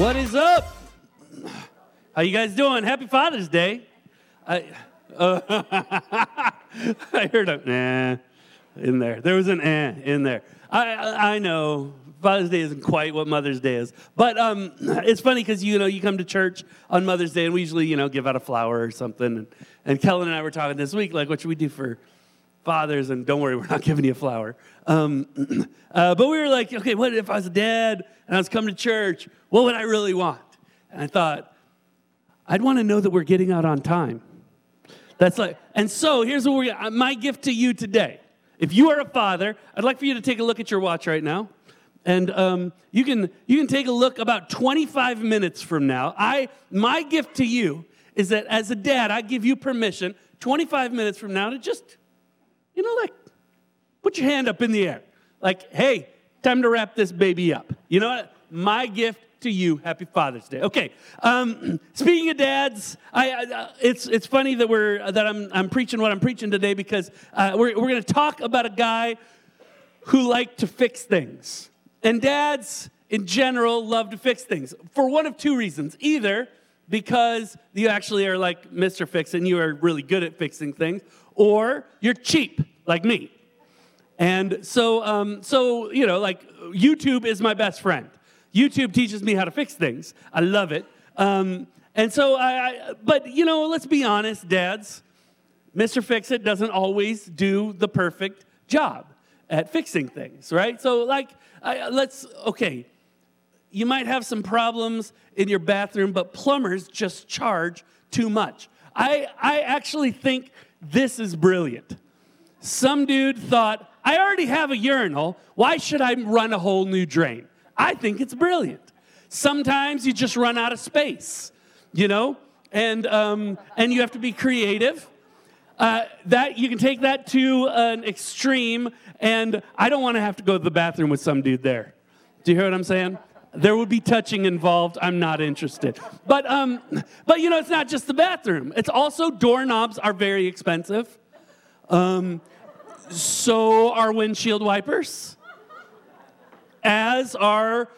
What is up? How you guys doing? Happy Father's Day. I, uh, I heard a nah in there. There was an eh in there. I, I know Father's Day isn't quite what Mother's Day is, but um, it's funny because you know you come to church on Mother's Day and we usually you know give out a flower or something. And, and Kellen and I were talking this week like, what should we do for fathers? And don't worry, we're not giving you a flower. Um, uh, but we were like, okay, what if I was a dad and I was coming to church? What would I really want? And I thought, I'd want to know that we're getting out on time. That's like, and so here's what we're, my gift to you today. If you are a father, I'd like for you to take a look at your watch right now. And um, you, can, you can take a look about 25 minutes from now. I, my gift to you is that as a dad, I give you permission 25 minutes from now to just, you know, like put your hand up in the air. Like, hey, time to wrap this baby up. You know what? My gift to you. Happy Father's Day. Okay. Um, speaking of dads, I, uh, it's it's funny that we're that I'm I'm preaching what I'm preaching today because uh, we're we're going to talk about a guy who liked to fix things, and dads in general love to fix things for one of two reasons: either because you actually are like Mr. Fix and you are really good at fixing things, or you're cheap like me. And so, um, so you know, like YouTube is my best friend. YouTube teaches me how to fix things. I love it. Um, and so, I, I, but you know, let's be honest, dads. Mr. Fix It doesn't always do the perfect job at fixing things, right? So, like, I, let's, okay, you might have some problems in your bathroom, but plumbers just charge too much. I, I actually think this is brilliant. Some dude thought, I already have a urinal. Why should I run a whole new drain? I think it's brilliant. Sometimes you just run out of space, you know, and um, and you have to be creative. Uh, that you can take that to an extreme, and I don't want to have to go to the bathroom with some dude there. Do you hear what I'm saying? There would be touching involved. I'm not interested. But um, but you know, it's not just the bathroom. It's also doorknobs are very expensive. Um, so are windshield wipers as are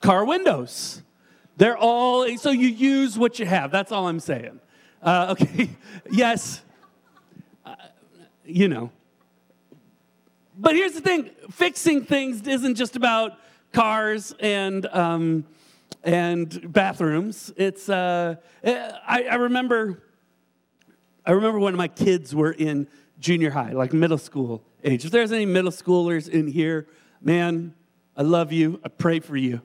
car windows. They're all, so you use what you have. That's all I'm saying. Uh, okay, yes, uh, you know. But here's the thing fixing things isn't just about cars and, um, and bathrooms. It's, uh, I, I remember, I remember when my kids were in junior high, like middle school age. If there's any middle schoolers in here, man, I love you. I pray for you.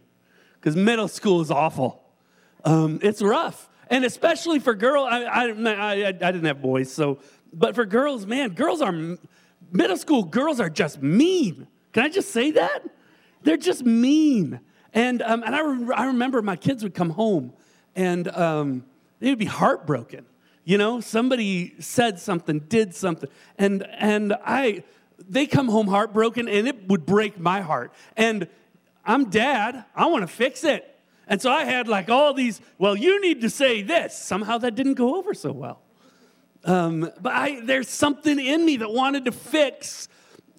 Because middle school is awful. Um, it's rough. And especially for girls, I, I, I, I, didn't have boys, so, but for girls, man, girls are, middle school girls are just mean. Can I just say that? They're just mean. And, um, and I, re- I remember my kids would come home and um, they would be heartbroken. You know, somebody said something, did something. And, and I, they come home heartbroken and it would break my heart. And I'm dad, I want to fix it. And so I had like all these, well, you need to say this. Somehow that didn't go over so well. Um, but I, there's something in me that wanted to fix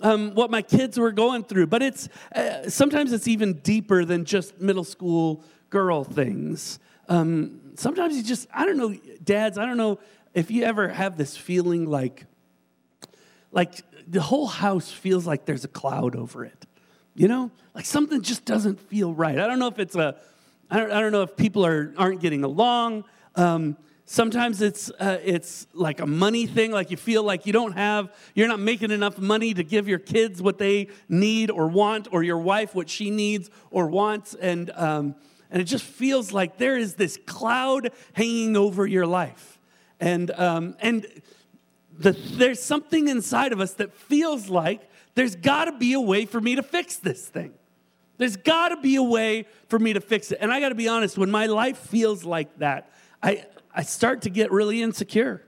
um, what my kids were going through. But it's uh, sometimes it's even deeper than just middle school girl things. Um, sometimes you just, I don't know, dads, I don't know if you ever have this feeling like, like the whole house feels like there's a cloud over it. You know, like something just doesn't feel right. I don't know if it's a, I don't, I don't know if people are, aren't getting along. Um, sometimes it's, uh, it's like a money thing, like you feel like you don't have, you're not making enough money to give your kids what they need or want, or your wife what she needs or wants. And, um, and it just feels like there is this cloud hanging over your life. And, um, and the, there's something inside of us that feels like there's got to be a way for me to fix this thing. There's got to be a way for me to fix it. And I got to be honest, when my life feels like that, I, I start to get really insecure.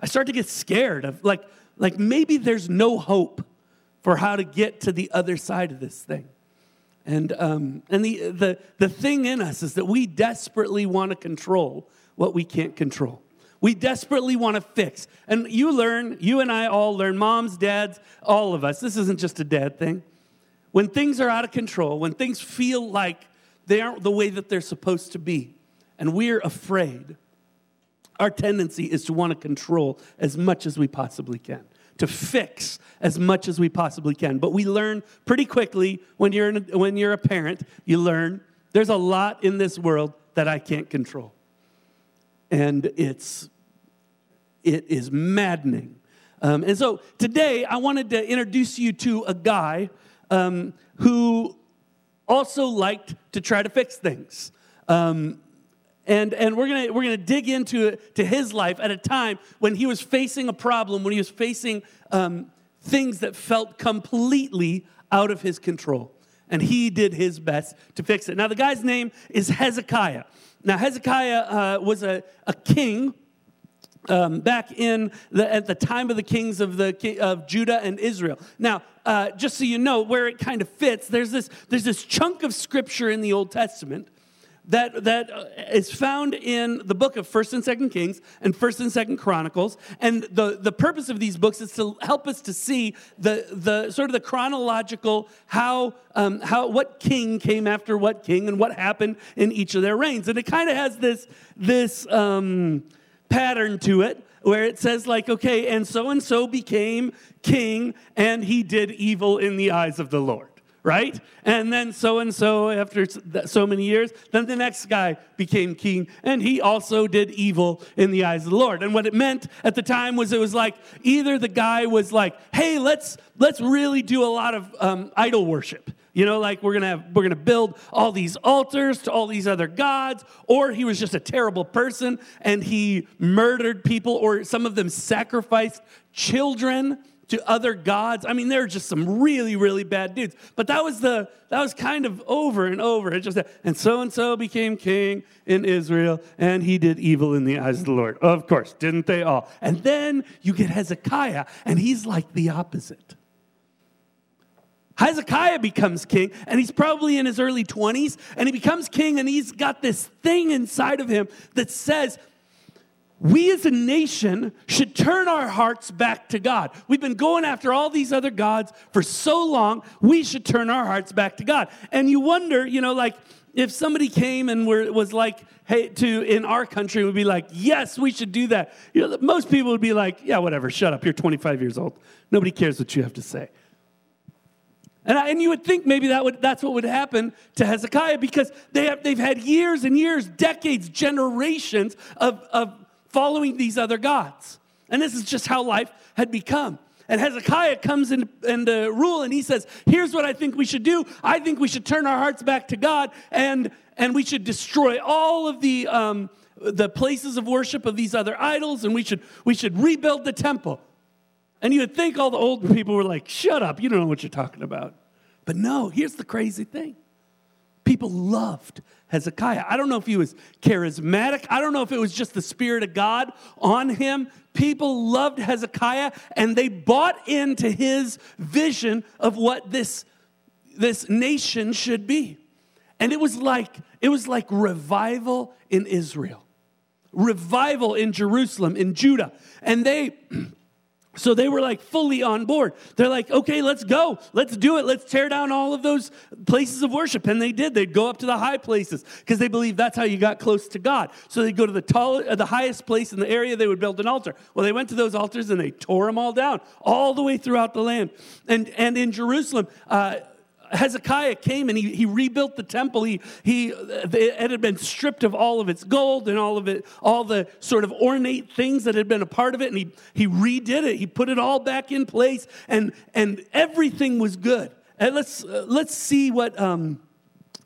I start to get scared of like, like maybe there's no hope for how to get to the other side of this thing. And, um, and the, the, the thing in us is that we desperately want to control what we can't control. We desperately want to fix. And you learn, you and I all learn, moms, dads, all of us, this isn't just a dad thing. When things are out of control, when things feel like they aren't the way that they're supposed to be. And we're afraid. Our tendency is to want to control as much as we possibly can, to fix as much as we possibly can. But we learn pretty quickly when you're, a, when you're a parent, you learn there's a lot in this world that I can't control. And it's, it is maddening. Um, and so today I wanted to introduce you to a guy um, who also liked to try to fix things. Um, and, and we're gonna we're gonna dig into to his life at a time when he was facing a problem, when he was facing um, things that felt completely out of his control. And he did his best to fix it. Now, the guy's name is Hezekiah. Now, Hezekiah uh, was a, a king um, back in the, at the time of the kings of, the, of Judah and Israel. Now, uh, just so you know where it kind of fits, there's this, there's this chunk of scripture in the Old Testament that, that uh, found in the book of 1st and 2nd Kings and 1st and 2nd Chronicles. And the, the purpose of these books is to help us to see the, the sort of the chronological how, um, how what king came after what king and what happened in each of their reigns. And it kind of has this, this um, pattern to it where it says like okay and so and so became king and he did evil in the eyes of the lord right? And then so and so, after so many years, then the next guy became king, and he also did evil in the eyes of the Lord. And what it meant at the time was it was like either the guy was like, "Hey, let's let's really do a lot of um, idol worship." You know, like we're gonna have, we're gonna build all these altars to all these other gods, or he was just a terrible person and he murdered people, or some of them sacrificed children to other gods. I mean, there are just some really, really bad dudes. But that was the that was kind of over and over. It just and so and so became king in Israel, and he did evil in the eyes of the Lord. Of course, didn't they all? And then you get Hezekiah, and he's like the opposite. Hezekiah becomes king, and he's probably in his early 20s, and he becomes king, and he's got this thing inside of him that says, we as a nation should turn our hearts back to God. We've been going after all these other gods for so long, we should turn our hearts back to God. And you wonder, you know, like if somebody came and were, was like, hey, to in our country would be like, yes, we should do that. You know, most people would be like, yeah, whatever, shut up, you're 25 years old. Nobody cares what you have to say. And, I, and you would think maybe that would, that's what would happen to Hezekiah because they have, they've had years and years, decades, generations of, of following these other gods. And this is just how life had become. And Hezekiah comes in, into rule and he says, Here's what I think we should do. I think we should turn our hearts back to God and, and we should destroy all of the, um, the places of worship of these other idols and we should, we should rebuild the temple. And you would think all the old people were like, Shut up, you don't know what you're talking about. But no, here's the crazy thing people loved Hezekiah. I don't know if he was charismatic. I don't know if it was just the Spirit of God on him. People loved Hezekiah and they bought into his vision of what this, this nation should be. And it was like it was like revival in Israel. Revival in Jerusalem, in Judah. And they so they were like fully on board. They're like, okay, let's go. Let's do it. Let's tear down all of those places of worship. And they did. They'd go up to the high places because they believed that's how you got close to God. So they'd go to the, tall, uh, the highest place in the area, they would build an altar. Well, they went to those altars and they tore them all down all the way throughout the land. And, and in Jerusalem, uh, Hezekiah came and he, he rebuilt the temple. He, he, it had been stripped of all of its gold and all of it, all the sort of ornate things that had been a part of it. And he, he redid it. He put it all back in place and, and everything was good. And let's, uh, let's see what, um,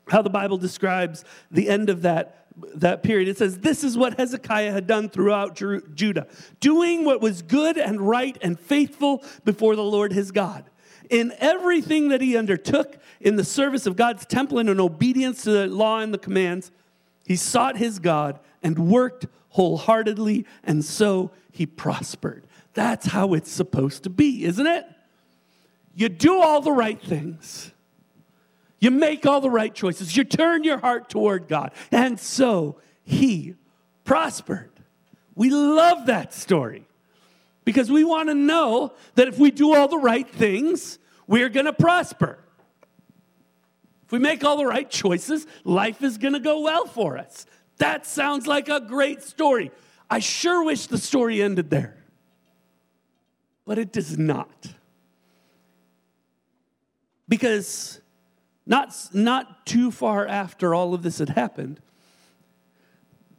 how the Bible describes the end of that, that period. It says, This is what Hezekiah had done throughout Judah, doing what was good and right and faithful before the Lord his God in everything that he undertook in the service of God's temple and in obedience to the law and the commands, he sought his God and worked wholeheartedly, and so he prospered. That's how it's supposed to be, isn't it? You do all the right things. You make all the right choices. You turn your heart toward God. And so he prospered. We love that story because we want to know that if we do all the right things, we're going to prosper. If we make all the right choices, life is going to go well for us. That sounds like a great story. I sure wish the story ended there. But it does not. Because not, not too far after all of this had happened,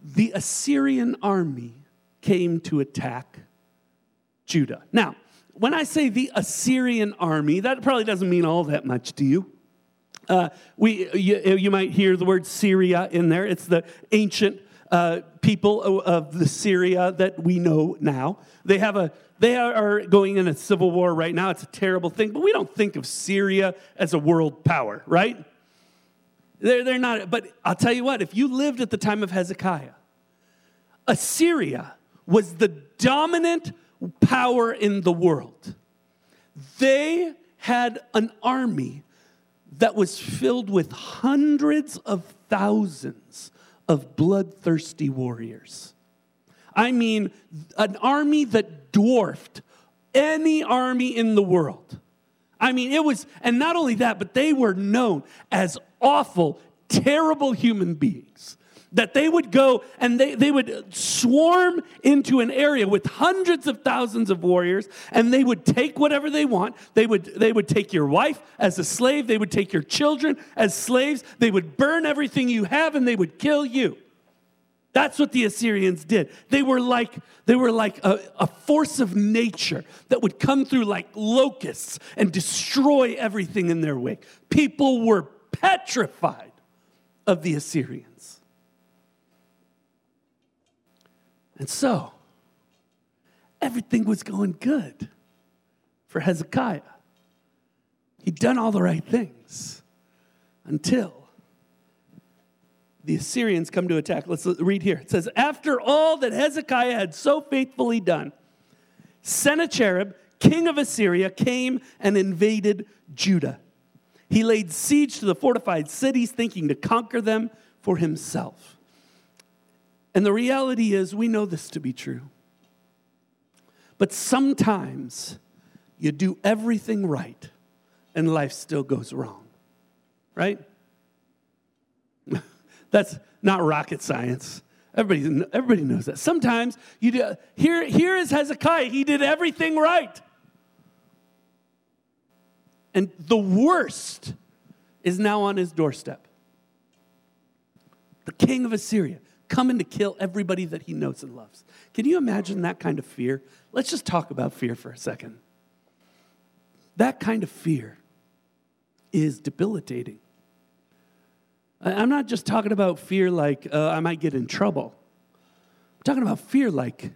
the Assyrian army came to attack Judah. Now, when I say the Assyrian army, that probably doesn't mean all that much to you. Uh, we, you, you, might hear the word Syria in there. It's the ancient uh, people of the Syria that we know now. They have a they are going in a civil war right now. It's a terrible thing, but we don't think of Syria as a world power, right? They're, they're not. But I'll tell you what, if you lived at the time of Hezekiah, Assyria was the dominant power in the world. They had an army that was filled with hundreds of thousands of bloodthirsty warriors. I mean, an army that dwarfed any army in the world. I mean, it was, and not only that, but they were known as awful, terrible human beings that they would go and they, they would swarm into an area with hundreds of thousands of warriors and they would take whatever they want. They would, they would take your wife as a slave. They would take your children as slaves. They would burn everything you have and they would kill you. That's what the assyrians did. They were like they were like a, a force of nature that would come through like locusts and destroy everything in their wake. People were petrified of the assyrians And so, everything was going good for Hezekiah. He'd done all the right things until the Assyrians come to attack. Let's read here. It says, After all that Hezekiah had so faithfully done, Sennacherib, king of Assyria, came and invaded Judah. He laid siege to the fortified cities, thinking to conquer them for himself. And the reality is, we know this to be true. But sometimes you do everything right and life still goes wrong, right? That's not rocket science. Everybody, everybody knows that. Sometimes you do, here, here is Hezekiah. He did everything right. And the worst is now on his doorstep. The king of Assyria coming to kill everybody that he knows and loves. Can you imagine that kind of fear? Let's just talk about fear for a second. That kind of fear is debilitating. I'm not just talking about fear like uh, I might get in trouble. I'm talking about fear like,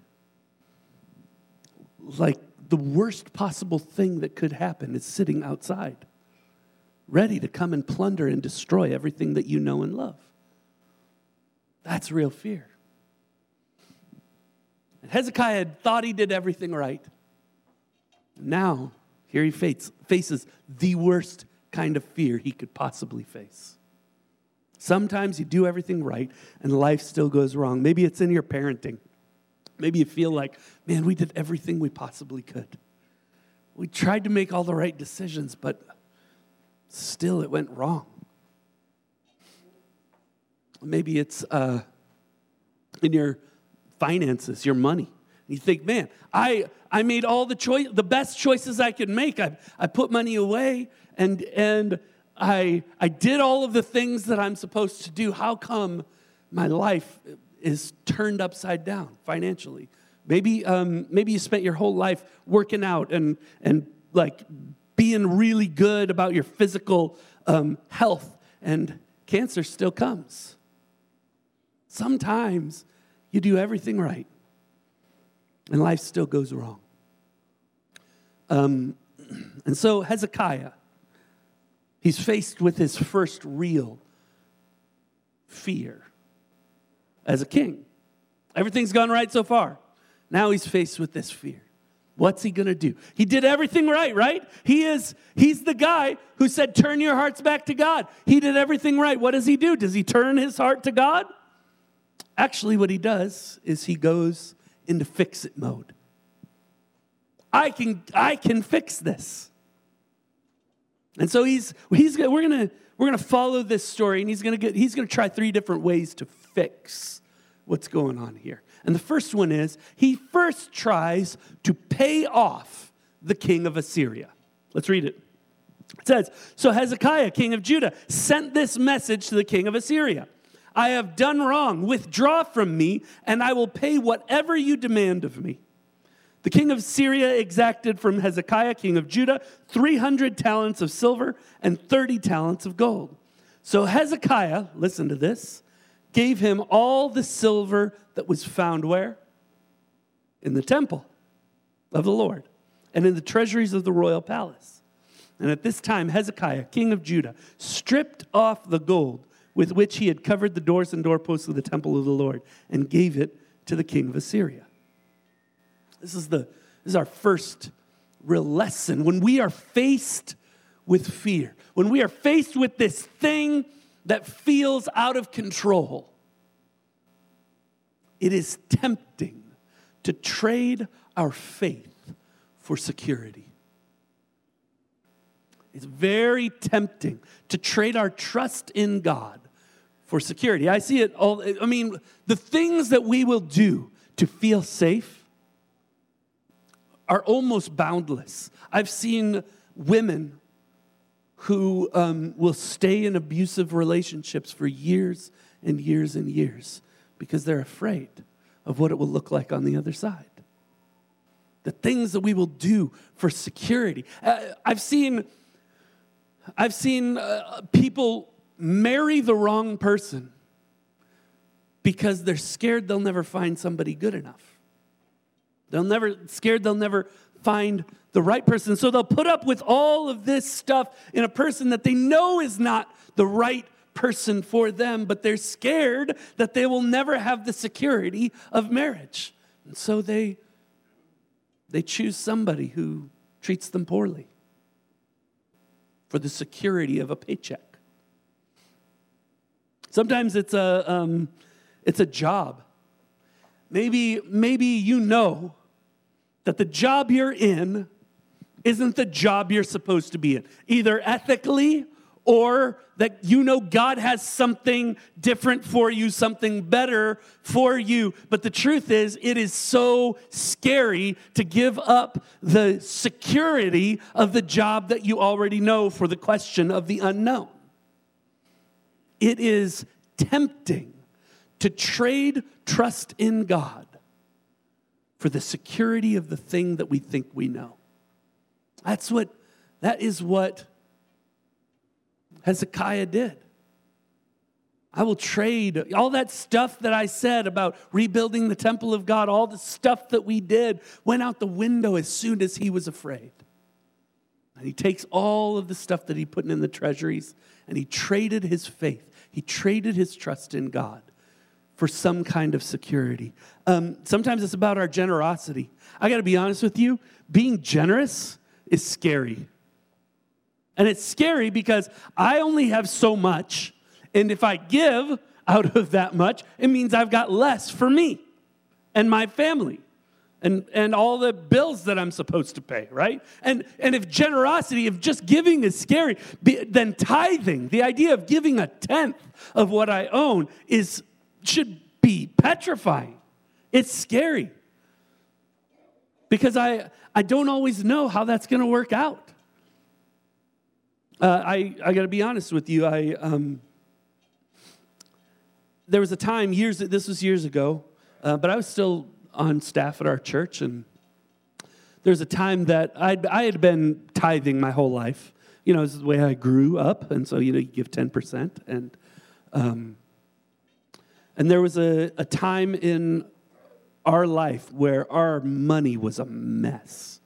like the worst possible thing that could happen is sitting outside, ready to come and plunder and destroy everything that you know and love. That's real fear. And Hezekiah had thought he did everything right. Now, here he faces the worst kind of fear he could possibly face. Sometimes you do everything right and life still goes wrong. Maybe it's in your parenting. Maybe you feel like, man, we did everything we possibly could. We tried to make all the right decisions, but still it went wrong. Maybe it's uh, in your finances, your money. You think, man, I, I made all the choice, the best choices I could make. I, I put money away and, and I, I did all of the things that I'm supposed to do. How come my life is turned upside down financially? Maybe, um, maybe you spent your whole life working out and, and like being really good about your physical um, health, and cancer still comes. Sometimes you do everything right and life still goes wrong. Um, and so Hezekiah, he's faced with his first real fear as a king. Everything's gone right so far. Now he's faced with this fear. What's he going to do? He did everything right, right? He is he's the guy who said turn your hearts back to God. He did everything right. What does he do? Does he turn his heart to God? Actually, what he does is he goes into fix it mode. I can, I can fix this. And so he's, he's we're going to we're to follow this story and he's going to he's to try three different ways to fix what's going on here. And the first one is he first tries to pay off the king of Assyria. Let's read it. It says, So Hezekiah, king of Judah, sent this message to the king of Assyria I have done wrong. Withdraw from me, and I will pay whatever you demand of me. The king of Syria exacted from Hezekiah, king of Judah, 300 talents of silver and 30 talents of gold. So Hezekiah, listen to this, gave him all the silver that was found where? In the temple of the Lord and in the treasuries of the royal palace. And at this time, Hezekiah, king of Judah, stripped off the gold with which he had covered the doors and doorposts of the temple of the Lord and gave it to the king of Assyria. This is, the, this is our first real lesson. When we are faced with fear, when we are faced with this thing that feels out of control, it is tempting to trade our faith for security. It's very tempting to trade our trust in God for security. I see it all. I mean, the things that we will do to feel safe are almost boundless. I've seen women who um, will stay in abusive relationships for years and years and years because they're afraid of what it will look like on the other side the things that we will do for security. Uh, I've seen, I've seen uh, people marry the wrong person because they're scared they'll never find somebody good enough. They'll never, scared they'll never find the right person. So they'll put up with all of this stuff in a person that they know is not the right person for them, but they're scared that they will never have the security of marriage. And so they they choose somebody who treats them poorly for the security of a paycheck. Sometimes it's a, um, it's a job. Maybe, maybe you know that the job you're in isn't the job you're supposed to be in, either ethically or that you know God has something different for you, something better for you. But the truth is, it is so scary to give up the security of the job that you already know for the question of the unknown. It is tempting to trade trust in God for the security of the thing that we think we know. That's what, that is what Hezekiah did. I will trade all that stuff that I said about rebuilding the temple of God, all the stuff that we did went out the window as soon as he was afraid. And he takes all of the stuff that he put in the treasuries and he traded his faith, he traded his trust in God for some kind of security. Um, sometimes it's about our generosity. I got to be honest with you, being generous is scary. And it's scary because I only have so much. And if I give out of that much, it means I've got less for me and my family and, and all the bills that I'm supposed to pay, right? And, and if generosity, if just giving is scary, then tithing, the idea of giving a tenth of what I own, is, should be petrifying. It's scary because I, I don't always know how that's going to work out. Uh, I, I got to be honest with you. I, um, there was a time years, this was years ago, uh, but I was still on staff at our church. And there was a time that I'd, I had been tithing my whole life. You know, this is the way I grew up. And so, you know, you give 10%. And, um, and there was a, a time in our life where our money was a mess.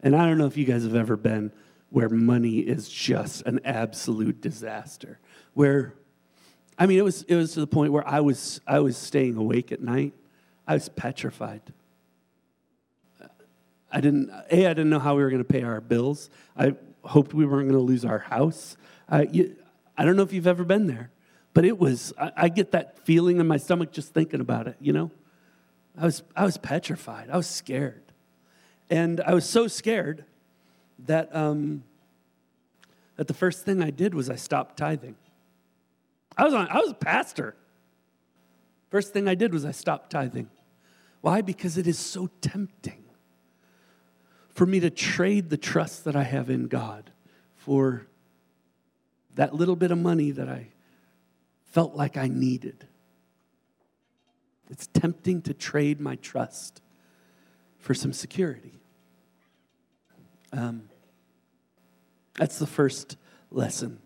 And I don't know if you guys have ever been where money is just an absolute disaster. Where, I mean, it was, it was to the point where I was, I was staying awake at night. I was petrified. I didn't, A, I didn't know how we were going to pay our bills. I hoped we weren't going to lose our house. I, you, I don't know if you've ever been there, but it was, I, I get that feeling in my stomach just thinking about it, you know? I was, I was petrified. I was scared. And I was so scared that, um, that the first thing I did was I stopped tithing. I was, on, I was a pastor. First thing I did was I stopped tithing. Why? Because it is so tempting for me to trade the trust that I have in God for that little bit of money that I felt like I needed. It's tempting to trade my trust for some security. Um, that's the first lesson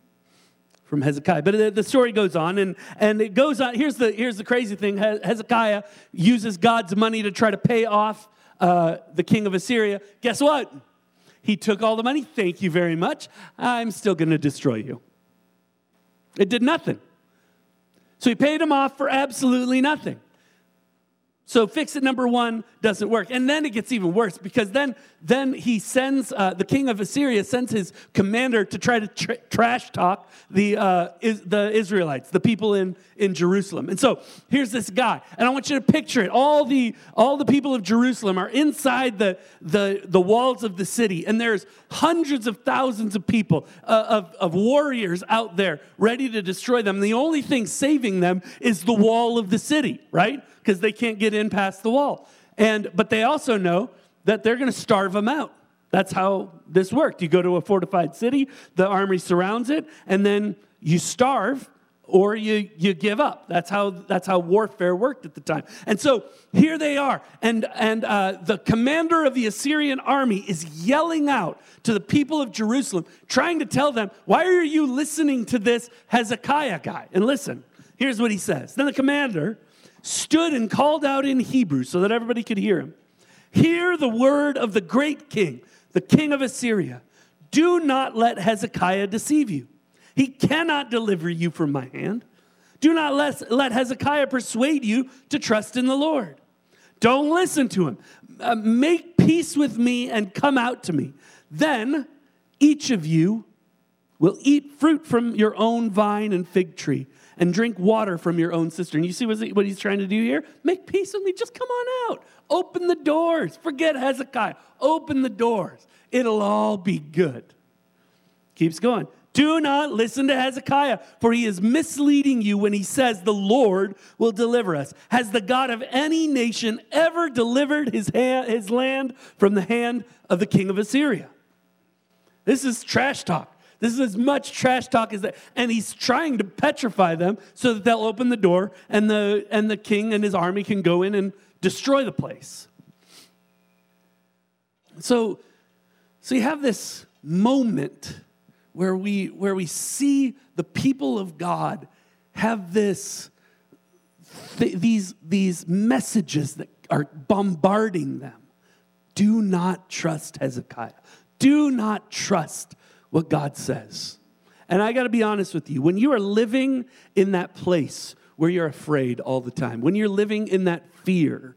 from Hezekiah. But the story goes on, and, and it goes on. Here's the, here's the crazy thing Hezekiah uses God's money to try to pay off uh, the king of Assyria. Guess what? He took all the money. Thank you very much. I'm still going to destroy you. It did nothing. So he paid him off for absolutely nothing. So fix it number one doesn't work. And then it gets even worse because then, then he sends, uh, the king of Assyria sends his commander to try to tra- trash talk the, uh, is, the Israelites, the people in, in Jerusalem. And so here's this guy, and I want you to picture it. All the, all the people of Jerusalem are inside the, the, the walls of the city, and there's hundreds of thousands of people, uh, of, of warriors out there ready to destroy them. The only thing saving them is the wall of the city, right? because they can't get in past the wall. And but they also know that they're going to starve them out. That's how this worked. You go to a fortified city, the army surrounds it, and then you starve or you, you give up. That's how, that's how warfare worked at the time. And so here they are. And, and uh, the commander of the Assyrian army is yelling out to the people of Jerusalem, trying to tell them, Why are you listening to this Hezekiah guy? And listen, here's what he says. Then the commander stood and called out in Hebrew so that everybody could hear him Hear the word of the great king, the king of Assyria. Do not let Hezekiah deceive you. He cannot deliver you from my hand. Do not let, Hezekiah persuade you to trust in the Lord. Don't listen to him. Uh, make peace with me and come out to me. Then each of you will eat fruit from your own vine and fig tree and drink water from your own cistern. You see what he's trying to do here? Make peace with me. Just come on out. Open the doors. Forget Hezekiah. Open the doors. It'll all be good. Keeps going. Do not listen to Hezekiah, for he is misleading you when he says the Lord will deliver us. Has the God of any nation ever delivered his, his land from the hand of the king of Assyria? This is trash talk. This is as much trash talk as that. And he's trying to petrify them so that they'll open the door and the, and the king and his army can go in and destroy the place. So, so you have this moment where we, where we see the people of God have this, th- these, these messages that are bombarding them. Do not trust Hezekiah. Do not trust what God says. And I got to be honest with you, when you are living in that place where you're afraid all the time, when you're living in that fear,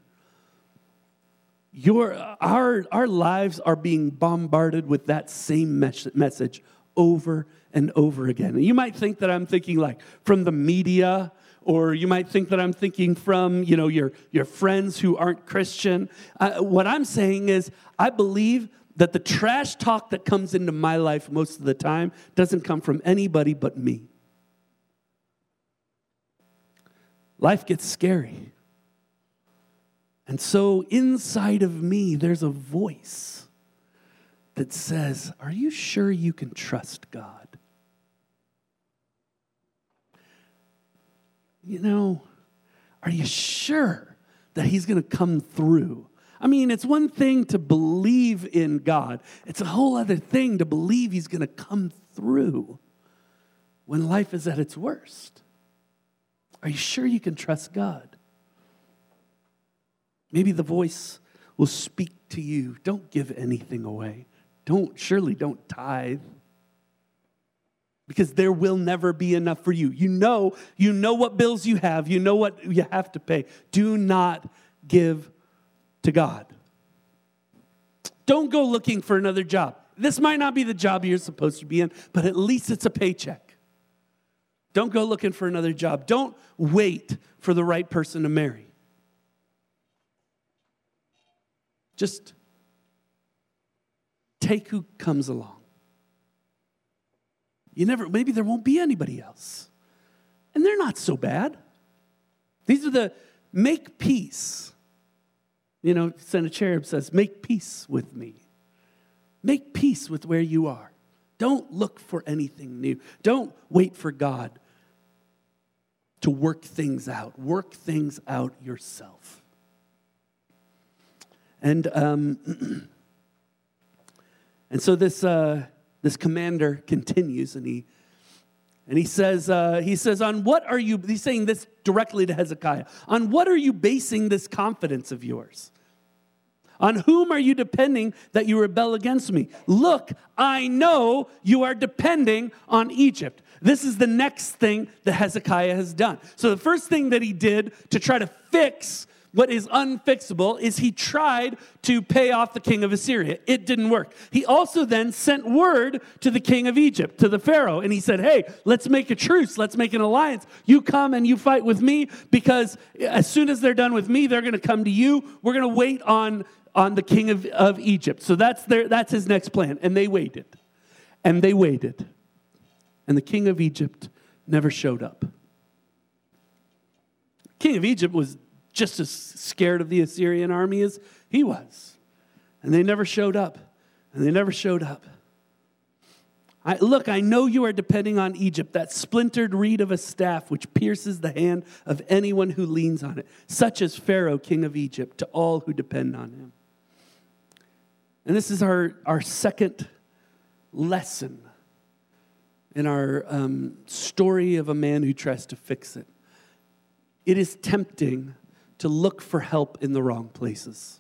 your, our, our lives are being bombarded with that same mes- message over and over again. And you might think that I'm thinking like from the media, or you might think that I'm thinking from, you know, your, your friends who aren't Christian. Uh, what I'm saying is, I believe that the trash talk that comes into my life most of the time doesn't come from anybody but me. Life gets scary. And so inside of me, there's a voice that says, Are you sure you can trust God? You know, are you sure that He's going to come through? I mean, it's one thing to believe in God, it's a whole other thing to believe He's going to come through when life is at its worst. Are you sure you can trust God? Maybe the voice will speak to you. Don't give anything away. Don't, surely don't tithe. Because there will never be enough for you. You know, you know what bills you have, you know what you have to pay. Do not give to God. Don't go looking for another job. This might not be the job you're supposed to be in, but at least it's a paycheck. Don't go looking for another job. Don't wait for the right person to marry. Just take who comes along. You never, maybe there won't be anybody else. And they're not so bad. These are the make peace. You know, Sennacherib says, make peace with me. Make peace with where you are. Don't look for anything new. Don't wait for God to work things out. Work things out yourself. And um, and so this uh, this commander continues, and he and he says uh, he says on what are you? He's saying this directly to Hezekiah. On what are you basing this confidence of yours? On whom are you depending that you rebel against me? Look, I know you are depending on Egypt. This is the next thing that Hezekiah has done. So, the first thing that he did to try to fix what is unfixable is he tried to pay off the king of Assyria. It didn't work. He also then sent word to the king of Egypt, to the Pharaoh, and he said, Hey, let's make a truce. Let's make an alliance. You come and you fight with me because as soon as they're done with me, they're going to come to you. We're going to wait on, on the king of, of Egypt. So that's, their, that's his next plan. And they waited. And they waited. And the king of Egypt never showed up. King of Egypt was just as scared of the Assyrian army as he was. And they never showed up. And they never showed up. I, look, I know you are depending on Egypt, that splintered reed of a staff which pierces the hand of anyone who leans on it, such as Pharaoh, king of Egypt, to all who depend on him. And this is our, our second lesson in our um, story of a man who tries to fix it. It is tempting to look for help in the wrong places.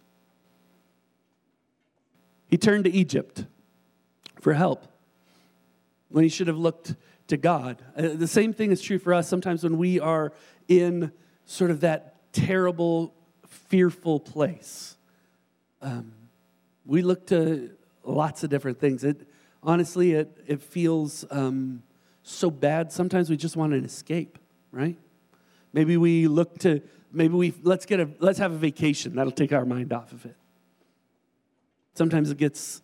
He turned to Egypt for help when he should have looked to God. Uh, the same thing is true for us sometimes when we are in sort of that terrible, fearful place. Um, we look to lots of different things. It, honestly, it, it feels um, so bad. Sometimes we just want an escape, right? Maybe we look to maybe we let's get a let's have a vacation. That'll take our mind off of it. Sometimes it gets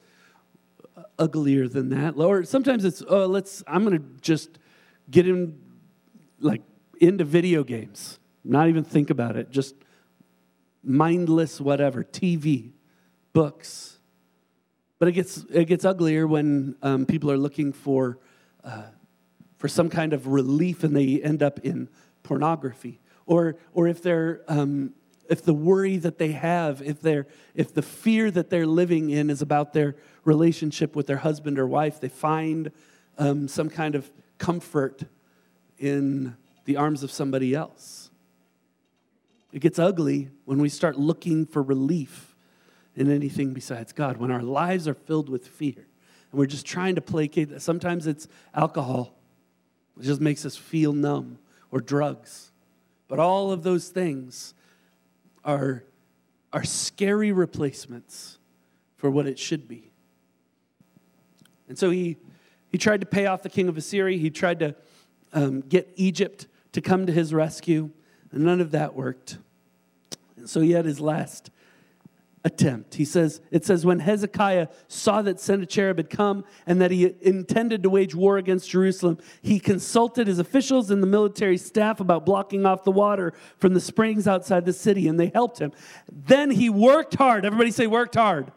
uglier than that. Or sometimes it's oh let's I'm gonna just get in like into video games. Not even think about it. Just mindless whatever. TV, books. But it gets it gets uglier when um, people are looking for uh, for some kind of relief and they end up in pornography or, or if they're um, if the worry that they have, if, they're, if the fear that they're living in is about their relationship with their husband or wife, they find um, some kind of comfort in the arms of somebody else. It gets ugly when we start looking for relief in anything besides God, when our lives are filled with fear and we're just trying to placate. Sometimes it's alcohol, it just makes us feel numb, or drugs but all of those things are, are scary replacements for what it should be. And so he, he tried to pay off the king of Assyria. He tried to um, get Egypt to come to his rescue, and none of that worked. And so he had his last attempt. He says, it says, when Hezekiah saw that Sennacherib had come and that he intended to wage war against Jerusalem, he consulted his officials and the military staff about blocking off the water from the springs outside the city, and they helped him. Then he worked hard. Everybody say, worked hard.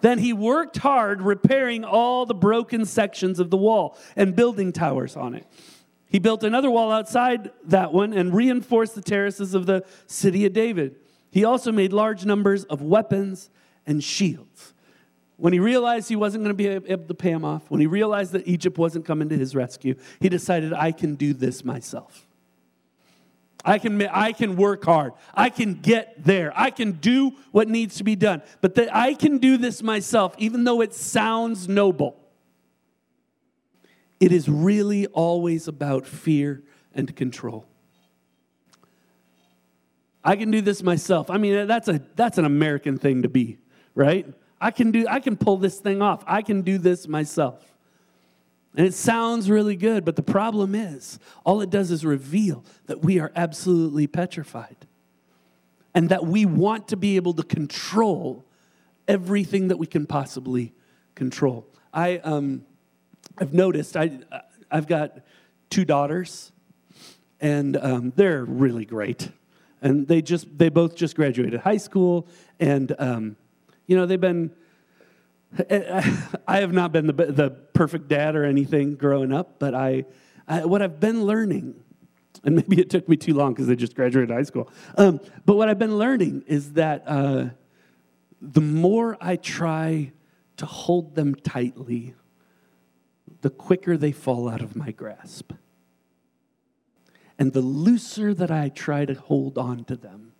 Then he worked hard repairing all the broken sections of the wall and building towers on it. He built another wall outside that one and reinforced the terraces of the city of David. He also made large numbers of weapons and shields. When he realized he wasn't going to be able to pay him off, when he realized that Egypt wasn't coming to his rescue, he decided, I can do this myself. I can, I can work hard. I can get there. I can do what needs to be done. But that I can do this myself, even though it sounds noble. It is really always about fear and control. I can do this myself. I mean, that's, a, that's an American thing to be, right? I can, do, I can pull this thing off. I can do this myself. And it sounds really good, but the problem is, all it does is reveal that we are absolutely petrified and that we want to be able to control everything that we can possibly control. I, um, I've noticed I, I've got two daughters, and um, they're really great. And they just they both just graduated high school, and um, you know they've been. I have not been the, the perfect dad or anything growing up, but I, I what I've been learning, and maybe it took me too long because they just graduated high school. Um, but what I've been learning is that uh, the more I try to hold them tightly, the quicker they fall out of my grasp. And the looser that I try to hold on to them,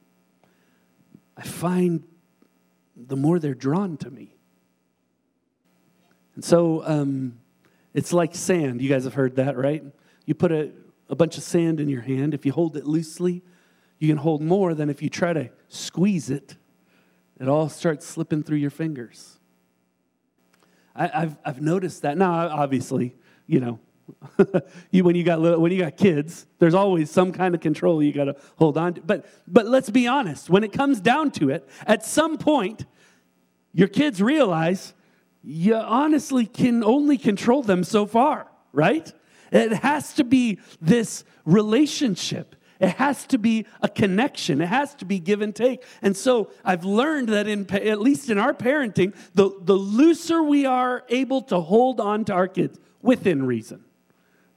I find the more they're drawn to me. And so um, it's like sand. You guys have heard that, right? You put a, a bunch of sand in your hand. If you hold it loosely, you can hold more than if you try to squeeze it. It all starts slipping through your fingers. I, have I've noticed that. Now, obviously, you know, you, when, you got little, when you got kids, there's always some kind of control you got to hold on to. But, but let's be honest, when it comes down to it, at some point, your kids realize you honestly can only control them so far, right? It has to be this relationship. It has to be a connection. It has to be give and take. And so I've learned that in at least in our parenting, the, the looser we are able to hold on to our kids within reason.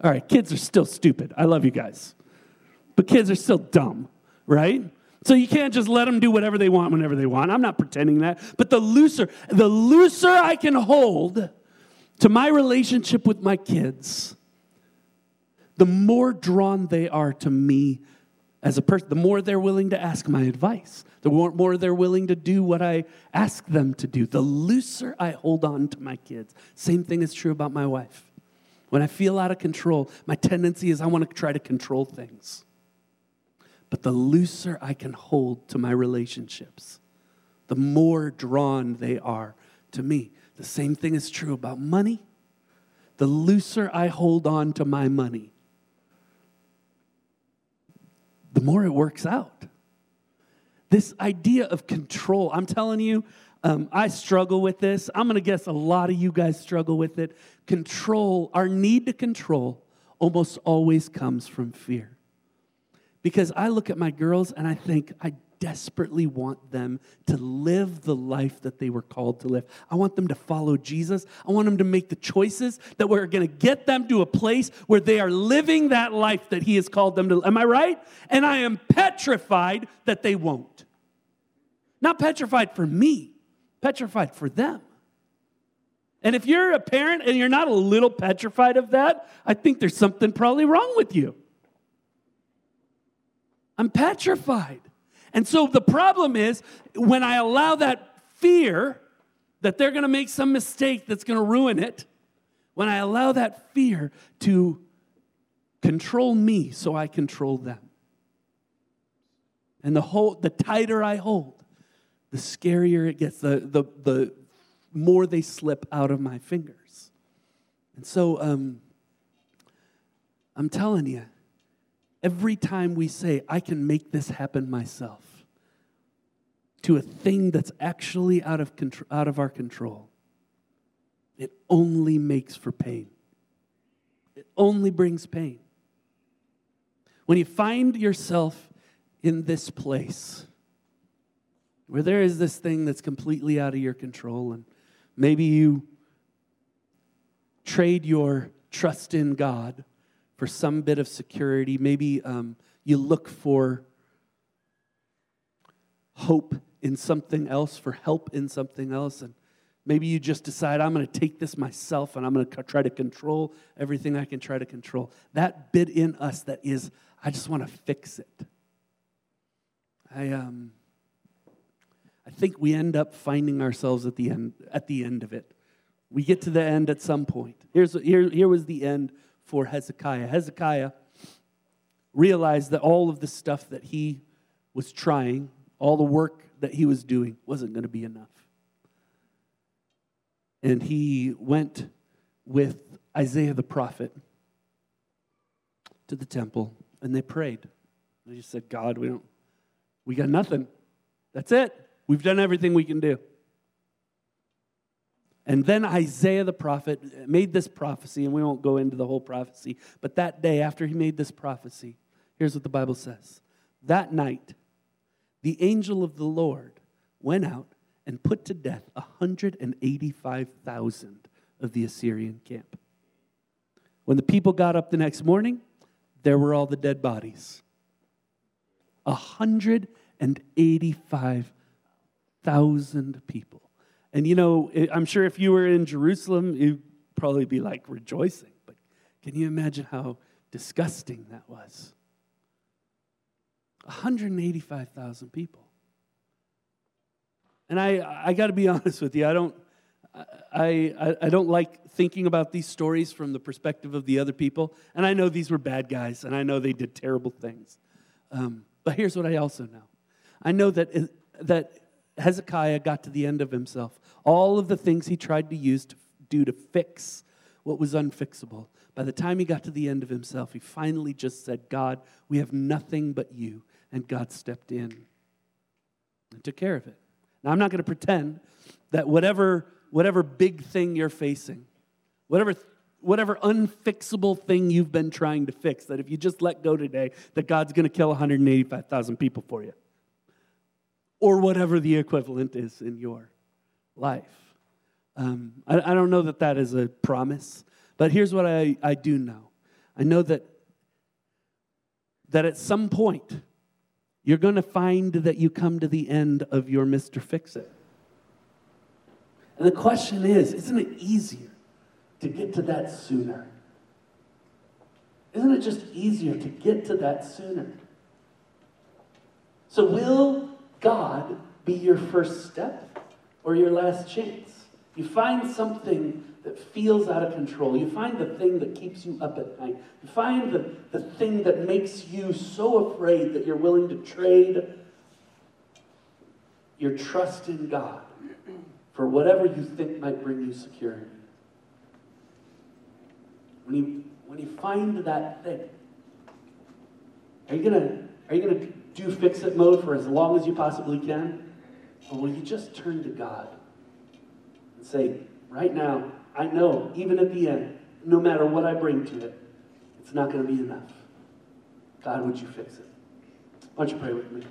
All right, kids are still stupid. I love you guys. But kids are still dumb, right? So you can't just let them do whatever they want whenever they want. I'm not pretending that. But the looser, the looser I can hold to my relationship with my kids, the more drawn they are to me as a person, the more they're willing to ask my advice, the more, they're willing to do what I ask them to do, the looser I hold on to my kids. Same thing is true about my wife. When I feel out of control, my tendency is I want to try to control things. But the looser I can hold to my relationships, the more drawn they are to me. The same thing is true about money. The looser I hold on to my money, the more it works out. This idea of control, I'm telling you, um, I struggle with this. I'm going to guess a lot of you guys struggle with it. Control, our need to control, almost always comes from fear. Because I look at my girls and I think, I desperately want them to live the life that they were called to live. I want them to follow Jesus. I want them to make the choices that we're going to get them to a place where they are living that life that He has called them to. Am I right? And I am petrified that they won't. Not petrified for me, petrified for them. And if you're a parent and you're not a little petrified of that, I think there's something probably wrong with you. I'm petrified. And so the problem is when I allow that fear that they're going to make some mistake that's going to ruin it, when I allow that fear to control me so I control them. And the whole the tighter I hold, the scarier it gets, the, the, the more they slip out of my fingers. And so um, I'm telling you, every time we say, I can make this happen myself, to a thing that's actually out of, control, out of our control, it only makes for pain. It only brings pain. When you find yourself in this place where there is this thing that's completely out of your control, and maybe you trade your trust in God for some bit of security, maybe um, you look for hope in something else, for help in something else. And maybe you just decide, I'm going to take this myself and I'm going to try to control everything I can try to control. That bit in us that is, I just want to fix it. I, um, I think we end up finding ourselves at the end, at the end of it. We get to the end at some point. Here's, here, here was the end for Hezekiah. Hezekiah realized that all of the stuff that he was trying, all the work that he was doing wasn't going to be enough. And he went with Isaiah the prophet to the temple and they prayed. They just said, God, we don't, we got nothing. That's it. We've done everything we can do. And then Isaiah the prophet made this prophecy, and we won't go into the whole prophecy, but that day after he made this prophecy, here's what the Bible says That night, the angel of the Lord went out and put to death 185,000 of the Assyrian camp. When the people got up the next morning, there were all the dead bodies. 185,000 people. And you know, I'm sure if you were in Jerusalem, you'd probably be like rejoicing. But can you imagine how disgusting that was? 185,000 people. And I, I got to be honest with you, I don't, I, I, I don't like thinking about these stories from the perspective of the other people. And I know these were bad guys, and I know they did terrible things. Um, but here's what I also know I know that, that Hezekiah got to the end of himself. All of the things he tried to use to do to fix what was unfixable. By the time he got to the end of himself, he finally just said, God, we have nothing but you. And God stepped in and took care of it. Now, I'm not going to pretend that whatever, whatever big thing you're facing, whatever, whatever unfixable thing you've been trying to fix, that if you just let go today, that God's going to kill 185,000 people for you. Or whatever the equivalent is in your life. Um, I, I don't know that that is a promise, but here's what I, I do know I know that, that at some point, you're going to find that you come to the end of your Mr. Fix It. And the question is isn't it easier to get to that sooner? Isn't it just easier to get to that sooner? So, will God be your first step or your last chance? You find something that feels out of control. You find the thing that keeps you up at night. You find the, the thing that makes you so afraid that you're willing to trade your trust in God for whatever you think might bring you security. When you, when you find that thing, are you gonna are you gonna do fix it mode for as long as you possibly can? Or will you just turn to God and say, right now, I know, even at the end, no matter what I bring to it, it's not going to be enough. God, would you fix it? Why don't you pray with me?